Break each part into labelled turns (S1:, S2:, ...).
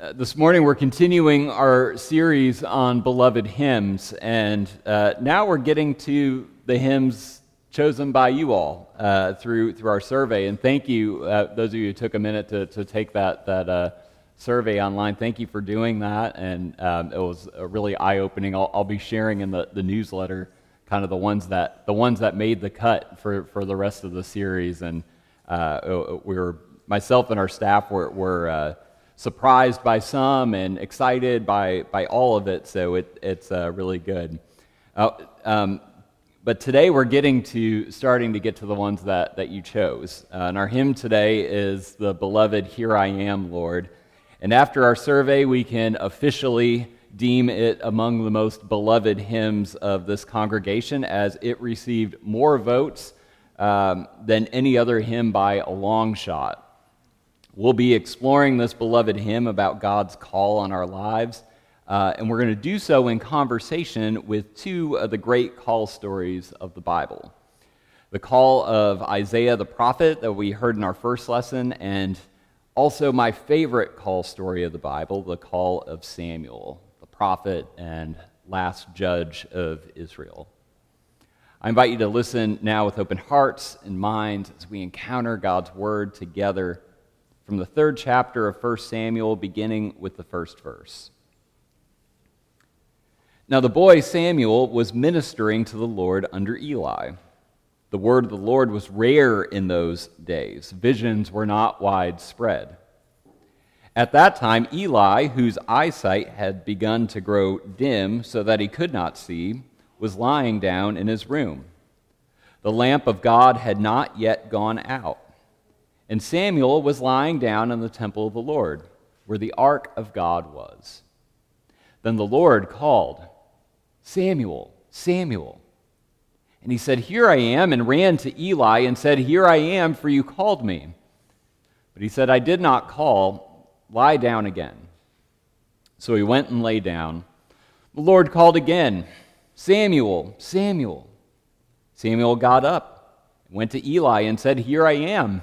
S1: Uh, this morning we're continuing our series on beloved hymns, and uh, now we're getting to the hymns chosen by you all uh, through, through our survey. And thank you, uh, those of you who took a minute to, to take that, that uh, survey online. Thank you for doing that, and um, it was a really eye opening. I'll, I'll, be sharing in the, the newsletter kind of the ones that, the ones that made the cut for, for the rest of the series. And we were, myself and our staff were, were surprised by some and excited by, by all of it, so it, it's uh, really good. Uh, um, but today we're getting to starting to get to the ones that, that you chose. Uh, and our hymn today is the beloved Here I Am, Lord. And after our survey, we can officially deem it among the most beloved hymns of this congregation as it received more votes um, than any other hymn by a long shot. We'll be exploring this beloved hymn about God's call on our lives, uh, and we're going to do so in conversation with two of the great call stories of the Bible the call of Isaiah the prophet that we heard in our first lesson, and also my favorite call story of the Bible, the call of Samuel, the prophet and last judge of Israel. I invite you to listen now with open hearts and minds as we encounter God's word together from the third chapter of 1 Samuel, beginning with the first verse. Now the boy Samuel was ministering to the Lord under Eli. The word of the Lord was rare in those days, visions were not widespread. At that time, Eli, whose eyesight had begun to grow dim so that he could not see, was lying down in his room. The lamp of God had not yet gone out. And Samuel was lying down in the temple of the Lord, where the ark of God was. Then the Lord called, Samuel, Samuel. And he said, Here I am, and ran to Eli and said, Here I am, for you called me. But he said, I did not call. Lie down again. So he went and lay down. The Lord called again, Samuel, Samuel. Samuel got up, went to Eli, and said, Here I am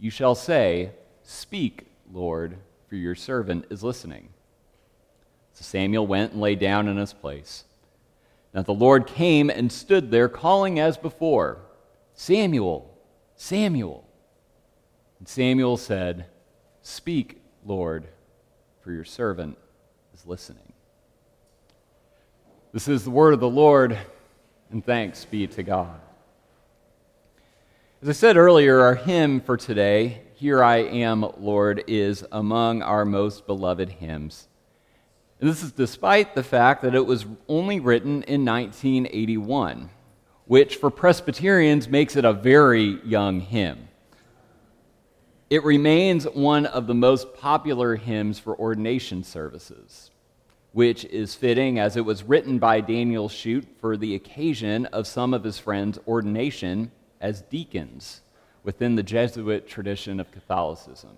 S1: you shall say, Speak, Lord, for your servant is listening. So Samuel went and lay down in his place. Now the Lord came and stood there, calling as before, Samuel, Samuel. And Samuel said, Speak, Lord, for your servant is listening. This is the word of the Lord, and thanks be to God. As I said earlier, our hymn for today, Here I Am, Lord, is among our most beloved hymns. And this is despite the fact that it was only written in 1981, which for Presbyterians makes it a very young hymn. It remains one of the most popular hymns for ordination services, which is fitting as it was written by Daniel Schutte for the occasion of some of his friends' ordination as deacons within the Jesuit tradition of Catholicism.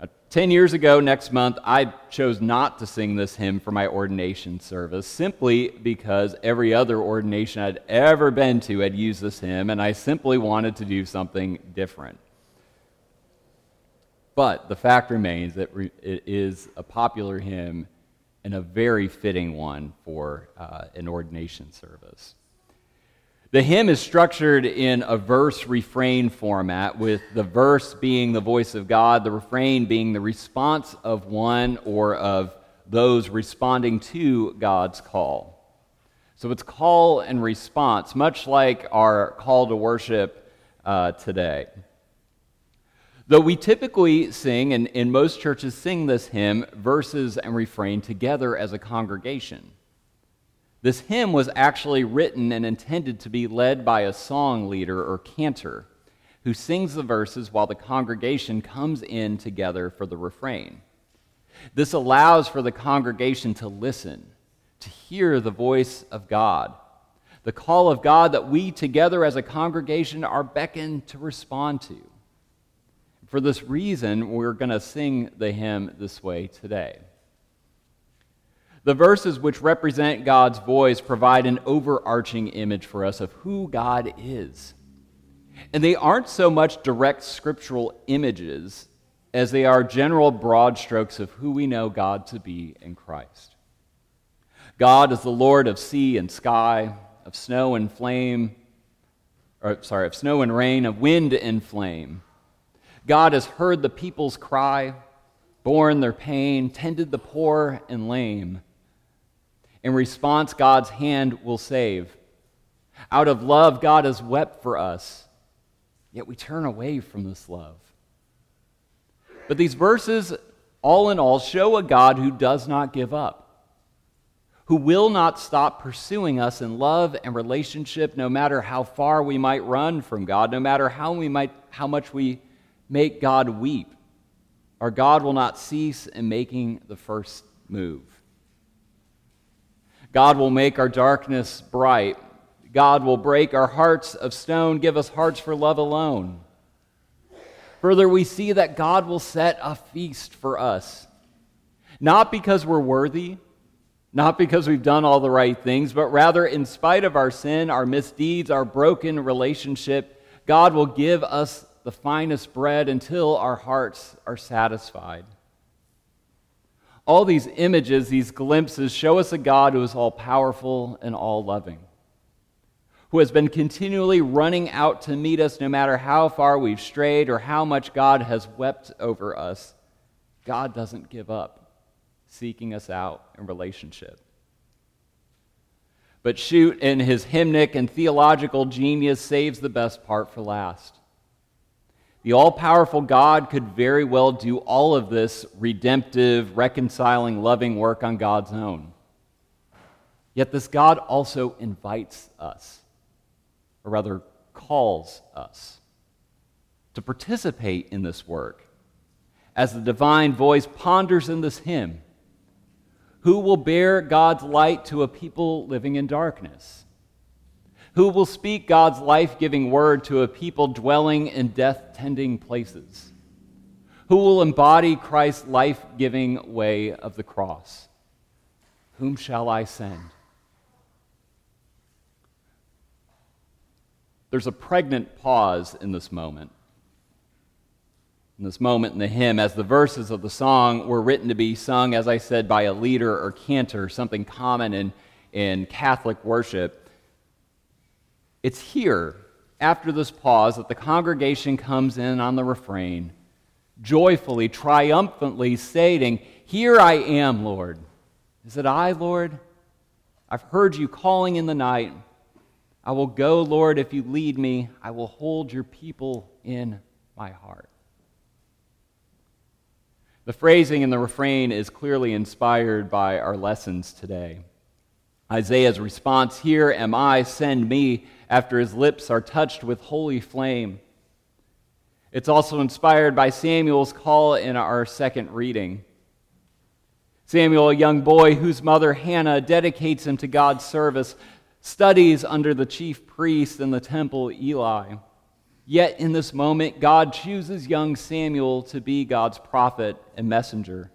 S1: Uh, Ten years ago, next month, I chose not to sing this hymn for my ordination service simply because every other ordination I'd ever been to had used this hymn, and I simply wanted to do something different. But the fact remains that it is a popular hymn and a very fitting one for uh, an ordination service. The hymn is structured in a verse refrain format, with the verse being the voice of God, the refrain being the response of one or of those responding to God's call. So it's call and response, much like our call to worship uh, today. Though we typically sing, and in most churches sing this hymn, verses and refrain together as a congregation. This hymn was actually written and intended to be led by a song leader or cantor who sings the verses while the congregation comes in together for the refrain. This allows for the congregation to listen, to hear the voice of God, the call of God that we together as a congregation are beckoned to respond to. For this reason, we're going to sing the hymn this way today. The verses which represent God's voice provide an overarching image for us of who God is. And they aren't so much direct scriptural images as they are general broad strokes of who we know God to be in Christ. God is the Lord of sea and sky, of snow and flame, or sorry, of snow and rain, of wind and flame. God has heard the people's cry, borne their pain, tended the poor and lame. In response, God's hand will save. Out of love, God has wept for us, yet we turn away from this love. But these verses, all in all, show a God who does not give up, who will not stop pursuing us in love and relationship, no matter how far we might run from God, no matter how, we might, how much we make God weep. Our God will not cease in making the first move. God will make our darkness bright. God will break our hearts of stone, give us hearts for love alone. Further, we see that God will set a feast for us, not because we're worthy, not because we've done all the right things, but rather, in spite of our sin, our misdeeds, our broken relationship, God will give us the finest bread until our hearts are satisfied. All these images, these glimpses, show us a God who is all powerful and all loving, who has been continually running out to meet us no matter how far we've strayed or how much God has wept over us. God doesn't give up seeking us out in relationship. But Schutte, in his hymnic and theological genius, saves the best part for last. The all powerful God could very well do all of this redemptive, reconciling, loving work on God's own. Yet this God also invites us, or rather calls us, to participate in this work. As the divine voice ponders in this hymn, who will bear God's light to a people living in darkness? Who will speak God's life giving word to a people dwelling in death tending places? Who will embody Christ's life giving way of the cross? Whom shall I send? There's a pregnant pause in this moment. In this moment in the hymn, as the verses of the song were written to be sung, as I said, by a leader or cantor, something common in, in Catholic worship, it's here, after this pause, that the congregation comes in on the refrain, joyfully, triumphantly stating, Here I am, Lord. Is it I, Lord? I've heard you calling in the night. I will go, Lord, if you lead me. I will hold your people in my heart. The phrasing in the refrain is clearly inspired by our lessons today. Isaiah's response, Here am I, send me, after his lips are touched with holy flame. It's also inspired by Samuel's call in our second reading. Samuel, a young boy whose mother Hannah dedicates him to God's service, studies under the chief priest in the temple, Eli. Yet in this moment, God chooses young Samuel to be God's prophet and messenger.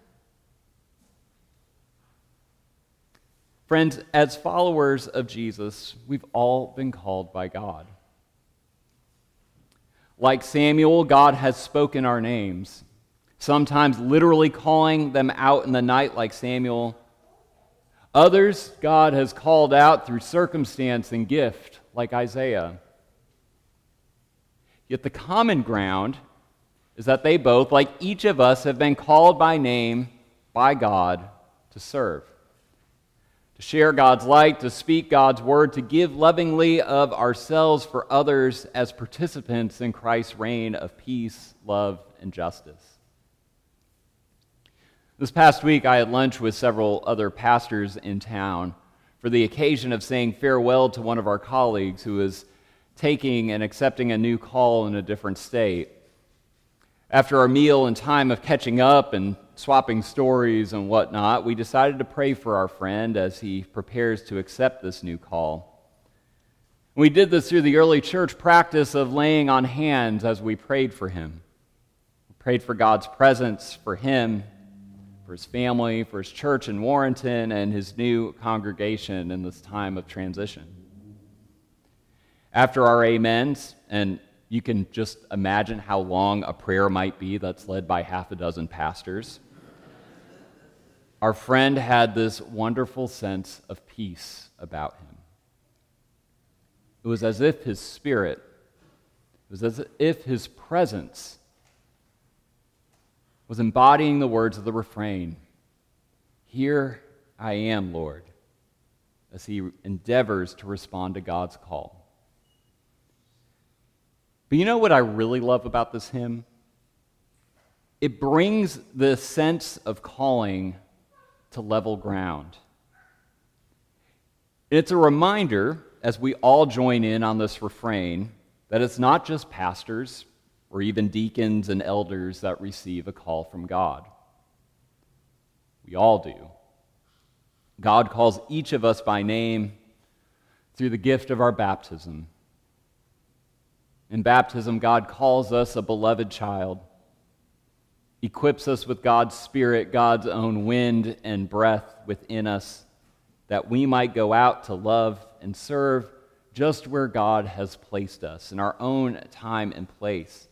S1: Friends, as followers of Jesus, we've all been called by God. Like Samuel, God has spoken our names, sometimes literally calling them out in the night, like Samuel. Others, God has called out through circumstance and gift, like Isaiah. Yet the common ground is that they both, like each of us, have been called by name by God to serve to share God's light, to speak God's word, to give lovingly of ourselves for others as participants in Christ's reign of peace, love, and justice. This past week, I had lunch with several other pastors in town for the occasion of saying farewell to one of our colleagues who is taking and accepting a new call in a different state. After our meal and time of catching up and swapping stories and whatnot, we decided to pray for our friend as he prepares to accept this new call. We did this through the early church practice of laying on hands as we prayed for him. We prayed for God's presence for him, for his family, for his church in Warrenton, and his new congregation in this time of transition. After our amens, and you can just imagine how long a prayer might be that's led by half a dozen pastors our friend had this wonderful sense of peace about him. It was as if his spirit, it was as if his presence was embodying the words of the refrain Here I am, Lord, as he endeavors to respond to God's call. But you know what I really love about this hymn? It brings the sense of calling to level ground. It's a reminder, as we all join in on this refrain, that it's not just pastors or even deacons and elders that receive a call from God. We all do. God calls each of us by name through the gift of our baptism. In baptism, God calls us a beloved child equips us with God's Spirit, God's own wind and breath within us, that we might go out to love and serve just where God has placed us in our own time and place.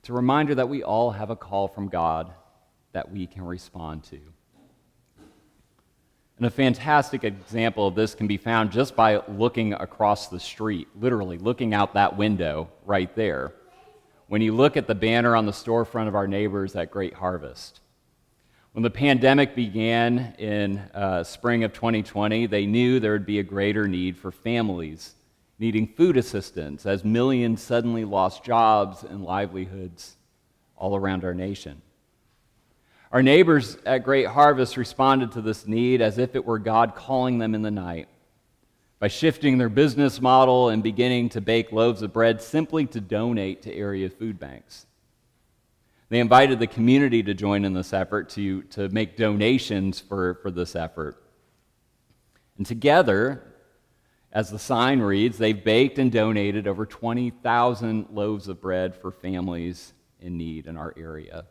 S1: It's a reminder that we all have a call from God that we can respond to. And a fantastic example of this can be found just by looking across the street, literally looking out that window right there when you look at the banner on the storefront of our neighbors at Great Harvest. When the pandemic began in uh, spring of 2020, they knew there would be a greater need for families needing food assistance as millions suddenly lost jobs and livelihoods all around our nation. Our neighbors at Great Harvest responded to this need as if it were God calling them in the night by shifting their business model and beginning to bake loaves of bread simply to donate to area food banks. They invited the community to join in this effort to, to make donations for, for this effort. And together, as the sign reads, they've baked and donated over 20,000 loaves of bread for families in need in our area.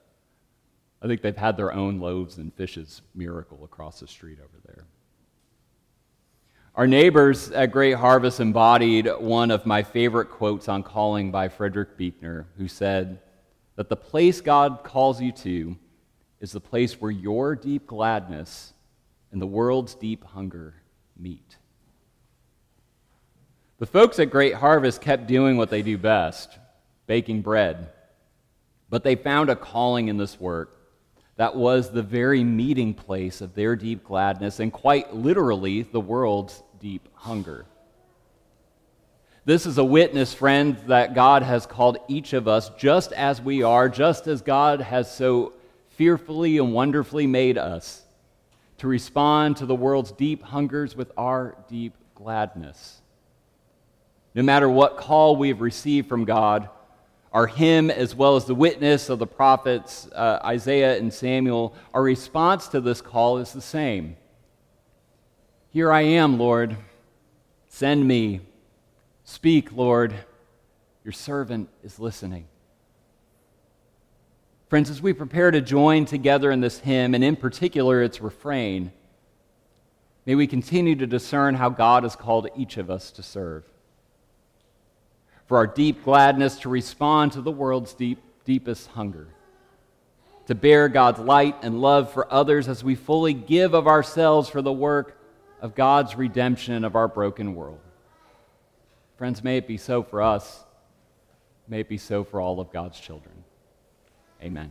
S1: I think they've had their own loaves and fishes miracle across the street over there. Our neighbors at Great Harvest embodied one of my favorite quotes on calling by Frederick Buechner, who said that the place God calls you to is the place where your deep gladness and the world's deep hunger meet. The folks at Great Harvest kept doing what they do best baking bread. But they found a calling in this work that was the very meeting place of their deep gladness and quite literally the world's deep hunger. This is a witness, friend, that God has called each of us just as we are, just as God has so fearfully and wonderfully made us, to respond to the world's deep hungers with our deep gladness. No matter what call we have received from God, our hymn, as well as the witness of the prophets uh, Isaiah and Samuel, our response to this call is the same Here I am, Lord. Send me. Speak, Lord. Your servant is listening. Friends, as we prepare to join together in this hymn, and in particular its refrain, may we continue to discern how God has called each of us to serve for our deep gladness to respond to the world's deep, deepest hunger, to bear God's light and love for others as we fully give of ourselves for the work of God's redemption of our broken world. Friends, may it be so for us. May it be so for all of God's children. Amen.